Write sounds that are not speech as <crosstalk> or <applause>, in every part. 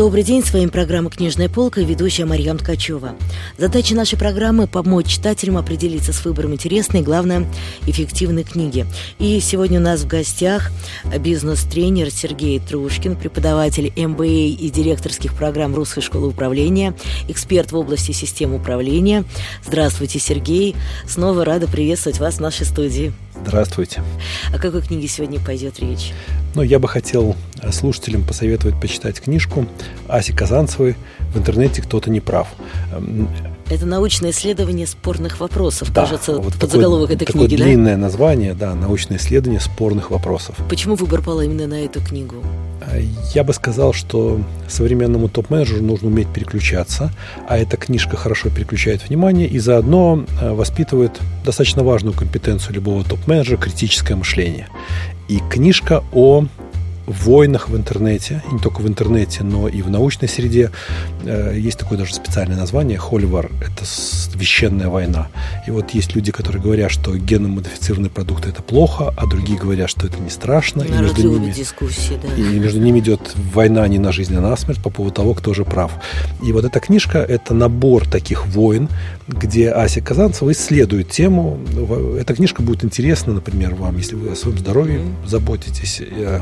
Добрый день, с вами программа «Книжная полка» и ведущая Марьям Ткачева. Задача нашей программы – помочь читателям определиться с выбором интересной, главное, эффективной книги. И сегодня у нас в гостях бизнес-тренер Сергей Трушкин, преподаватель МБА и директорских программ Русской школы управления, эксперт в области систем управления. Здравствуйте, Сергей. Снова рада приветствовать вас в нашей студии. Здравствуйте. О какой книге сегодня пойдет речь? Ну, я бы хотел слушателям посоветовать почитать книжку Аси Казанцевой «В интернете кто-то не прав». Это научное исследование спорных вопросов, да, кажется, вот под заголовок этой такое книги, длинное название, да, научное исследование спорных вопросов. Почему выбор пал именно на эту книгу? Я бы сказал, что современному топ-менеджеру нужно уметь переключаться, а эта книжка хорошо переключает внимание и заодно э, воспитывает достаточно важную компетенцию любого топ-менеджера – критическое мышление. И книжка о войнах в интернете, и не только в интернете, но и в научной среде. Э, есть такое даже специальное название холивар. Это священная война. И вот есть люди, которые говорят, что генно-модифицированные продукты это плохо, а другие говорят, что это не страшно. и между, ними, да. и между ними идет война не на жизнь, а на смерть по поводу того, кто же прав. И вот эта книжка – это набор таких войн, где Ася Казанцева исследует тему. Эта книжка будет интересна, например, вам, если вы о своем здоровье заботитесь, э,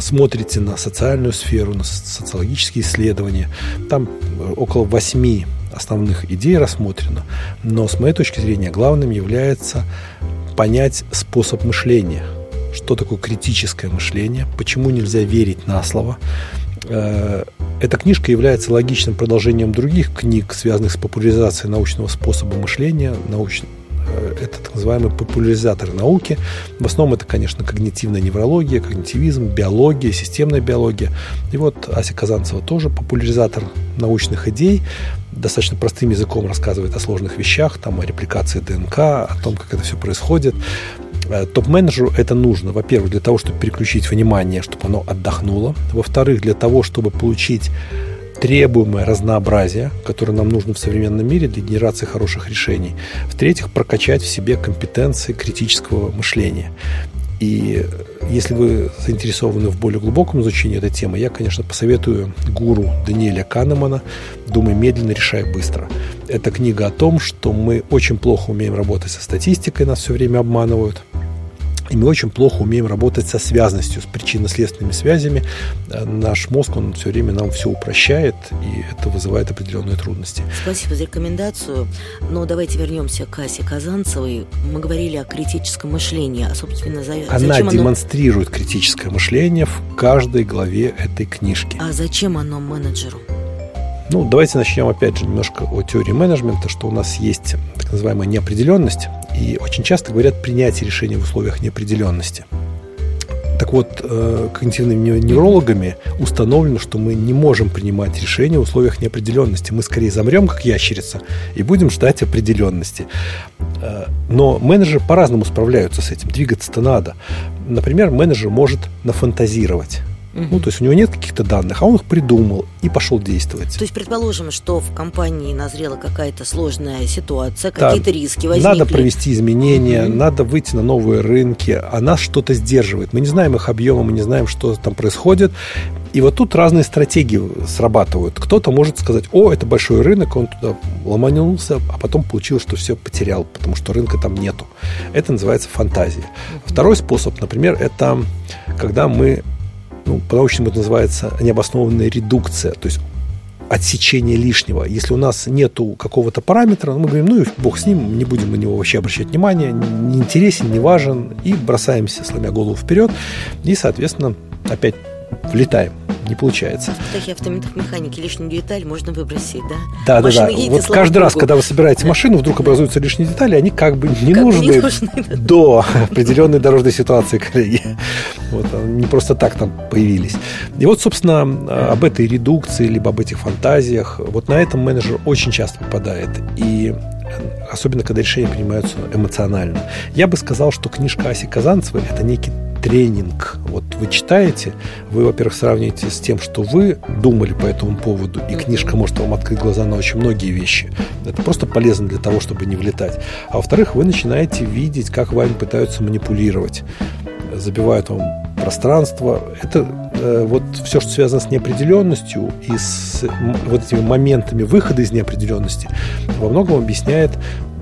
смотрите на социальную сферу, на социологические исследования, там э, около восьми основных идей рассмотрено, но с моей точки зрения главным является понять способ мышления, что такое критическое мышление, почему нельзя верить на слово. Э, эта книжка является логичным продолжением других книг, связанных с популяризацией научного способа мышления, науч... Э, это так называемый популяризатор науки. В основном это, конечно, когнитивная неврология, когнитивизм, биология, системная биология. И вот Ася Казанцева тоже популяризатор научных идей, достаточно простым языком рассказывает о сложных вещах, там, о репликации ДНК, о том, как это все происходит. Э, топ-менеджеру это нужно, во-первых, для того, чтобы переключить внимание, чтобы оно отдохнуло. Во-вторых, для того, чтобы получить требуемое разнообразие, которое нам нужно в современном мире для генерации хороших решений. В-третьих, прокачать в себе компетенции критического мышления. И если вы заинтересованы в более глубоком изучении этой темы, я, конечно, посоветую гуру Даниэля Канемана «Думай медленно, решай быстро». Это книга о том, что мы очень плохо умеем работать со статистикой, нас все время обманывают – и мы очень плохо умеем работать со связностью, с причинно-следственными связями. Наш мозг, он все время нам все упрощает, и это вызывает определенные трудности. Спасибо за рекомендацию. Но давайте вернемся к Асе Казанцевой. Мы говорили о критическом мышлении, а, собственно, за... Она зачем демонстрирует оно... критическое мышление в каждой главе этой книжки. А зачем оно менеджеру? Ну, давайте начнем опять же немножко о теории менеджмента, что у нас есть так называемая неопределенность, и очень часто говорят принятие решения в условиях неопределенности. Так вот, э, когнитивными неврологами установлено, что мы не можем принимать решения в условиях неопределенности. Мы скорее замрем, как ящерица, и будем ждать определенности. Э, но менеджеры по-разному справляются с этим. Двигаться-то надо. Например, менеджер может нафантазировать. Угу. Ну, то есть у него нет каких-то данных, а он их придумал и пошел действовать. То есть предположим, что в компании назрела какая-то сложная ситуация, какие-то да. риски возникли. Надо провести изменения, угу. надо выйти на новые рынки, а нас что-то сдерживает. Мы не знаем их объема, мы не знаем, что там происходит. И вот тут разные стратегии срабатывают. Кто-то может сказать, о, это большой рынок, он туда ломанулся, а потом получилось, что все потерял, потому что рынка там нету. Это называется фантазия. Второй способ, например, это когда мы ну, по-научному это называется необоснованная редукция, то есть отсечение лишнего. Если у нас нету какого-то параметра, мы говорим, ну и бог с ним, не будем на него вообще обращать внимание, не интересен, не важен, и бросаемся, сломя голову вперед, и, соответственно, опять влетаем не получается. В таких автомобильных механики лишнюю деталь можно выбросить, да? Да, да, да. Вот каждый раз, когда вы собираете машину, вдруг образуются лишние детали, они как бы не как нужны, не нужны до определенной дорожной ситуации, коллеги. Вот, не просто так там появились. И вот, собственно, об этой редукции, либо об этих фантазиях, вот на этом менеджер очень часто попадает. И особенно, когда решения принимаются эмоционально. Я бы сказал, что книжка Аси Казанцевой – это некий тренинг. Вот вы читаете, вы, во-первых, сравниваете с тем, что вы думали по этому поводу, и книжка может вам открыть глаза на очень многие вещи. Это просто полезно для того, чтобы не влетать. А во-вторых, вы начинаете видеть, как вами пытаются манипулировать забивают вам пространство. Это э, вот все, что связано с неопределенностью и с вот этими моментами выхода из неопределенности, во многом объясняет,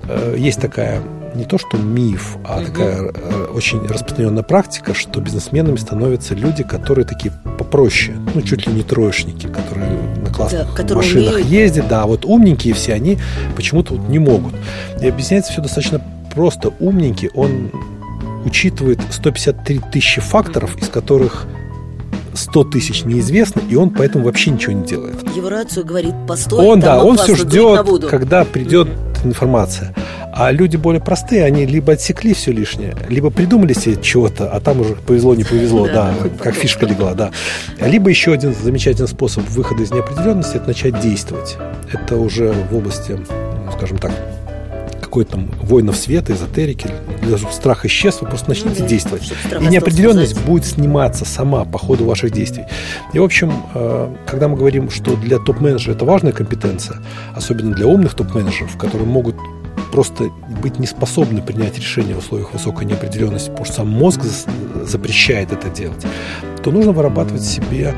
э, есть такая не то что миф, а угу. такая э, очень распространенная практика, что бизнесменами становятся люди, которые такие попроще, ну чуть ли не троечники, которые на классных да, машинах умеют. ездят, да, вот умненькие все, они почему-то вот не могут. И объясняется все достаточно просто. Умненький, он учитывает 153 тысячи факторов, из которых 100 тысяч неизвестно, и он поэтому вообще ничего не делает. Его рацию говорит, постой, он, да, он все ждет, когда придет информация. А люди более простые, они либо отсекли все лишнее, либо придумали себе чего-то, а там уже повезло, не повезло, да, как фишка легла, да. Либо еще один замечательный способ выхода из неопределенности – это начать действовать. Это уже в области, ну, скажем так, какой-то там воинов света, эзотерики, для страх исчез, вы просто начнете ну, действовать. И неопределенность сказать. будет сниматься сама по ходу ваших действий. И, в общем, э, когда мы говорим, что для топ-менеджера это важная компетенция, особенно для умных топ-менеджеров, которые могут просто быть не способны принять решение в условиях высокой неопределенности, потому что сам мозг запрещает это делать, то нужно вырабатывать себе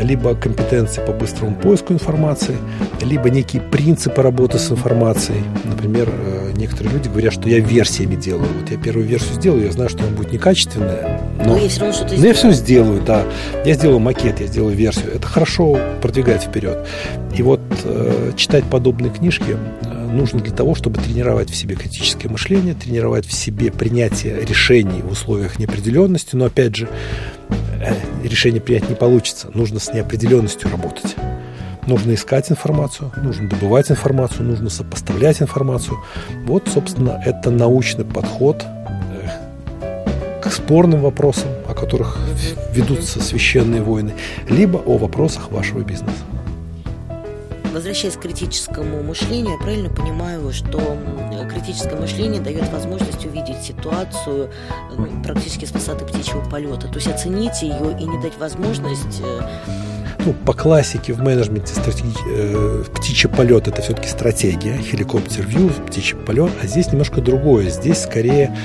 либо компетенции по быстрому поиску информации, либо некие принципы работы с информацией. Например, э, некоторые люди говорят, что я версиями делаю. Вот я первую версию сделаю, я знаю, что она будет некачественная, но, но я все равно что-то но я все сделаю, да. Я сделаю макет, я сделаю версию. Это хорошо продвигает вперед. И вот э, читать подобные книжки э, нужно для того, чтобы тренировать в себе критическое мышление, тренировать в себе принятие решений в условиях неопределенности. Но опять же, Э, решение принять не получится. Нужно с неопределенностью работать. Нужно искать информацию, нужно добывать информацию, нужно сопоставлять информацию. Вот, собственно, это научный подход э, к спорным вопросам, о которых ведутся священные войны, либо о вопросах вашего бизнеса. Возвращаясь к критическому мышлению, я правильно понимаю, что критическое мышление дает возможность увидеть ситуацию ну, практически с высоты птичьего полета, то есть оценить ее и не дать возможность э, ну, по классике в менеджменте стратеги... э, птичий полет это все-таки стратегия, хеликоптер вью, птичий полет, а здесь немножко другое. Здесь скорее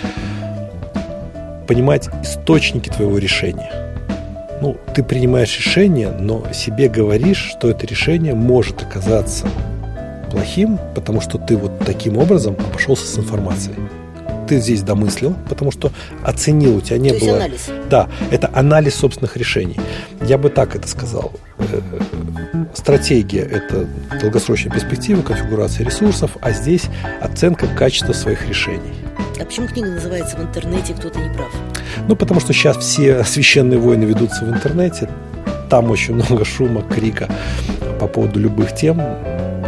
понимать источники твоего решения ну, ты принимаешь решение, но себе говоришь, что это решение может оказаться плохим, потому что ты вот таким образом обошелся с информацией. Ты здесь домыслил, потому что оценил, у тебя не То было... анализ. Да, это анализ собственных решений. Я бы так это сказал. Э, стратегия – это долгосрочная перспектива, конфигурация ресурсов, а здесь оценка качества своих решений. А почему книга называется «В интернете кто-то не прав»? Ну, потому что сейчас все священные войны ведутся в интернете. Там очень много шума, крика по поводу любых тем.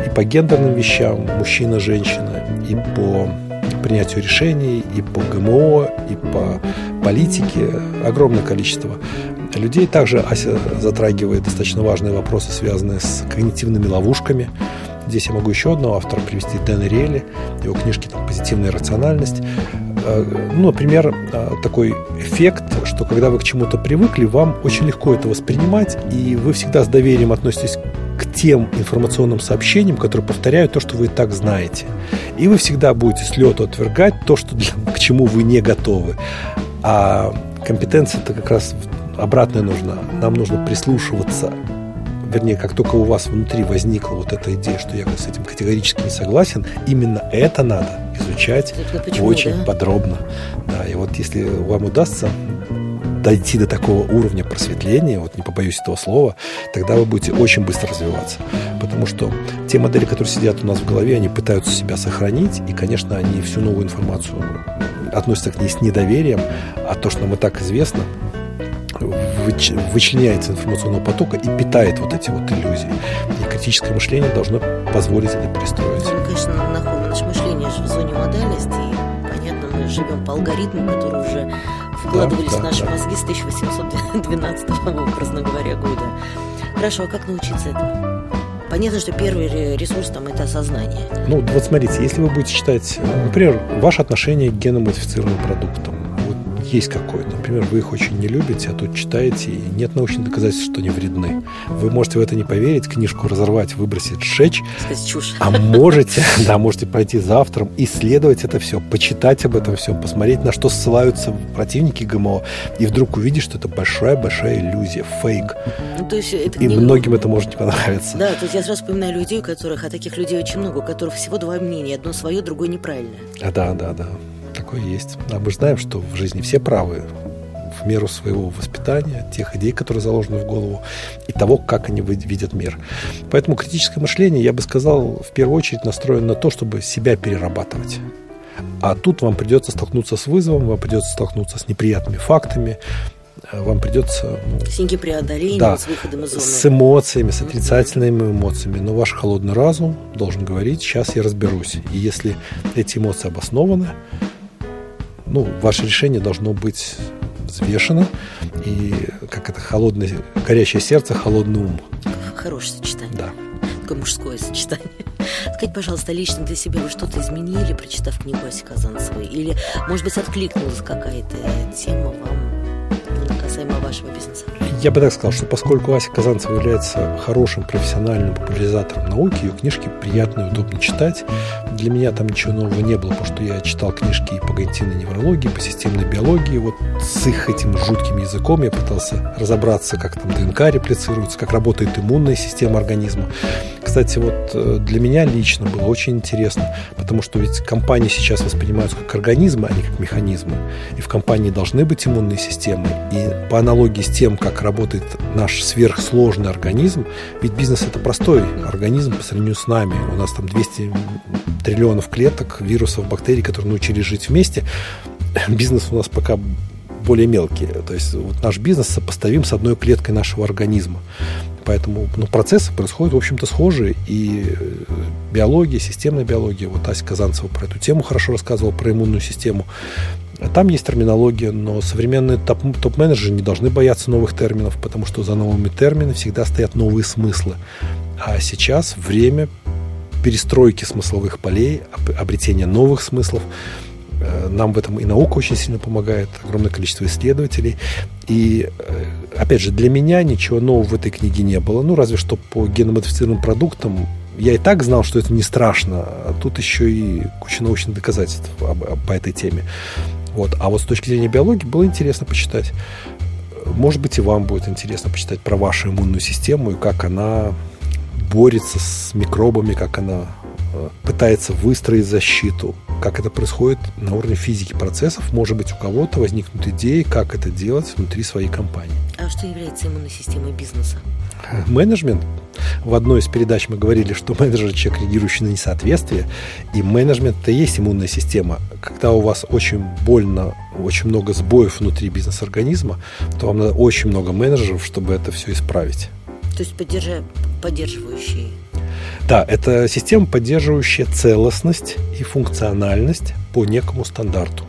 И по гендерным вещам, мужчина, женщина, и по принятию решений, и по ГМО, и по политике. Огромное количество людей. Также Ася затрагивает достаточно важные вопросы, связанные с когнитивными ловушками. Здесь я могу еще одного автора привести, Дэна Релли, его книжки там, «Позитивная рациональность». Э, ну, например, э, такой эффект, что когда вы к чему-то привыкли, вам очень легко это воспринимать, и вы всегда с доверием относитесь к тем информационным сообщениям, которые повторяют то, что вы и так знаете. И вы всегда будете с лету отвергать то, что для, к чему вы не готовы. А компетенция это как раз обратная нужна. Нам нужно прислушиваться вернее, как только у вас внутри возникла вот эта идея, что я с этим категорически не согласен, именно это надо изучать почему, очень да? подробно. Да, и вот если вам удастся дойти до такого уровня просветления, вот не побоюсь этого слова, тогда вы будете очень быстро развиваться. Потому что те модели, которые сидят у нас в голове, они пытаются себя сохранить, и, конечно, они всю новую информацию относятся к ней с недоверием, а то, что нам и так известно, выч, вычленяется информационного потока и питает вот эти вот иллюзии. И критическое мышление должно позволить это перестроить. Ну, конечно, наше мышление же в зоне модальности, и, понятно, мы живем по алгоритму, который уже вкладывались да, да, в наши да. мозги с 1812 образно говоря, года. Хорошо, а как научиться этому? Понятно, что первый ресурс там это осознание. Ну, вот смотрите, если вы будете читать, например, ваше отношение к генно-модифицированным продуктам, есть какой-то. Например, вы их очень не любите, а тут читаете, и нет научных доказательств, что они вредны. Вы можете в это не поверить, книжку разорвать, выбросить, сжечь. А можете, <laughs> да, можете пойти завтра, исследовать это все, почитать об этом все, посмотреть, на что ссылаются противники ГМО, и вдруг увидеть, что это большая-большая иллюзия, фейк. Ну, то есть это и книга... многим это может не понравиться. Да, то есть я сразу вспоминаю людей, у которых, а таких людей очень много, у которых всего два мнения, одно свое, другое неправильное. А, да, да, да такое есть. А мы знаем, что в жизни все правы в меру своего воспитания, тех идей, которые заложены в голову, и того, как они видят мир. Поэтому критическое мышление, я бы сказал, в первую очередь настроено на то, чтобы себя перерабатывать. А тут вам придется столкнуться с вызовом, вам придется столкнуться с неприятными фактами, вам придется... Синьки преодоления да, с выходом из зоны. С эмоциями, с отрицательными эмоциями. Но ваш холодный разум должен говорить, сейчас я разберусь. И если эти эмоции обоснованы, ну, ваше решение должно быть взвешено, и как это холодное, горящее сердце, холодный ум. Хорошее сочетание. Да. Такое мужское сочетание. Скажите, пожалуйста, лично для себя вы что-то изменили, прочитав книгу Оси Казанцевой? Или, может быть, откликнулась какая-то тема вам касаемо вашего бизнеса? Я бы так сказал, что поскольку Ася Казанцева является хорошим профессиональным популяризатором науки, ее книжки приятно и удобно читать. Для меня там ничего нового не было, потому что я читал книжки и по когнитивной неврологии, по системной биологии. Вот с их этим жутким языком я пытался разобраться, как там ДНК реплицируется, как работает иммунная система организма. Кстати, вот э, для меня лично было очень интересно, потому что ведь компании сейчас воспринимаются как организмы, а не как механизмы. И в компании должны быть иммунные системы. И по аналогии с тем, как работает наш сверхсложный организм, ведь бизнес это простой организм по сравнению с нами. У нас там 200 триллионов клеток, вирусов, бактерий, которые научились жить вместе. <clears throat> Бизнес у нас пока более мелкие. То есть вот наш бизнес сопоставим с одной клеткой нашего организма. Поэтому ну, процессы происходят, в общем-то, схожие. И э, биология, системная биология, вот Ася Казанцева про эту тему хорошо рассказывала, про иммунную систему. Там есть терминология, но современные топ- топ-менеджеры не должны бояться новых терминов, потому что за новыми терминами всегда стоят новые смыслы. А сейчас время перестройки смысловых полей, обретения новых смыслов. Нам в этом и наука очень сильно помогает, огромное количество исследователей. И, э, опять же, для меня ничего нового в этой книге не было. Ну, разве что по геномодифицированным продуктам я и так знал, что это не страшно, а тут еще и куча научных доказательств по этой теме. Вот. А вот с точки зрения биологии было интересно почитать. Может быть, и вам будет интересно почитать про вашу иммунную систему и как она борется с микробами, как она э, пытается выстроить защиту, как это происходит на уровне физики процессов. Может быть, у кого-то возникнут идеи, как это делать внутри своей компании. А что является иммунной системой бизнеса? Менеджмент. В одной из передач мы говорили, что менеджер – человек, реагирующий на несоответствие, и менеджмент – это и есть иммунная система. Когда у вас очень больно, очень много сбоев внутри бизнес-организма, то вам надо очень много менеджеров, чтобы это все исправить. То есть поддерживающие да, это система, поддерживающая целостность и функциональность по некому стандарту.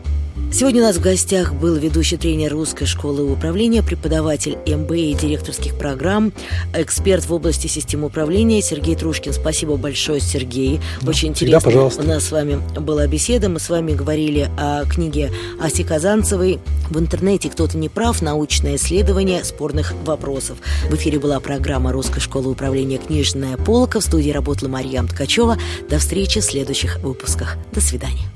Сегодня у нас в гостях был ведущий тренер русской школы управления, преподаватель МБА и директорских программ, эксперт в области системы управления Сергей Трушкин. Спасибо большое, Сергей. Очень интересно. пожалуйста. У нас с вами была беседа. Мы с вами говорили о книге Аси Казанцевой «В интернете кто-то не прав. Научное исследование спорных вопросов». В эфире была программа русской школы управления «Книжная полка». В студии работала Марья Ткачева. До встречи в следующих выпусках. До свидания.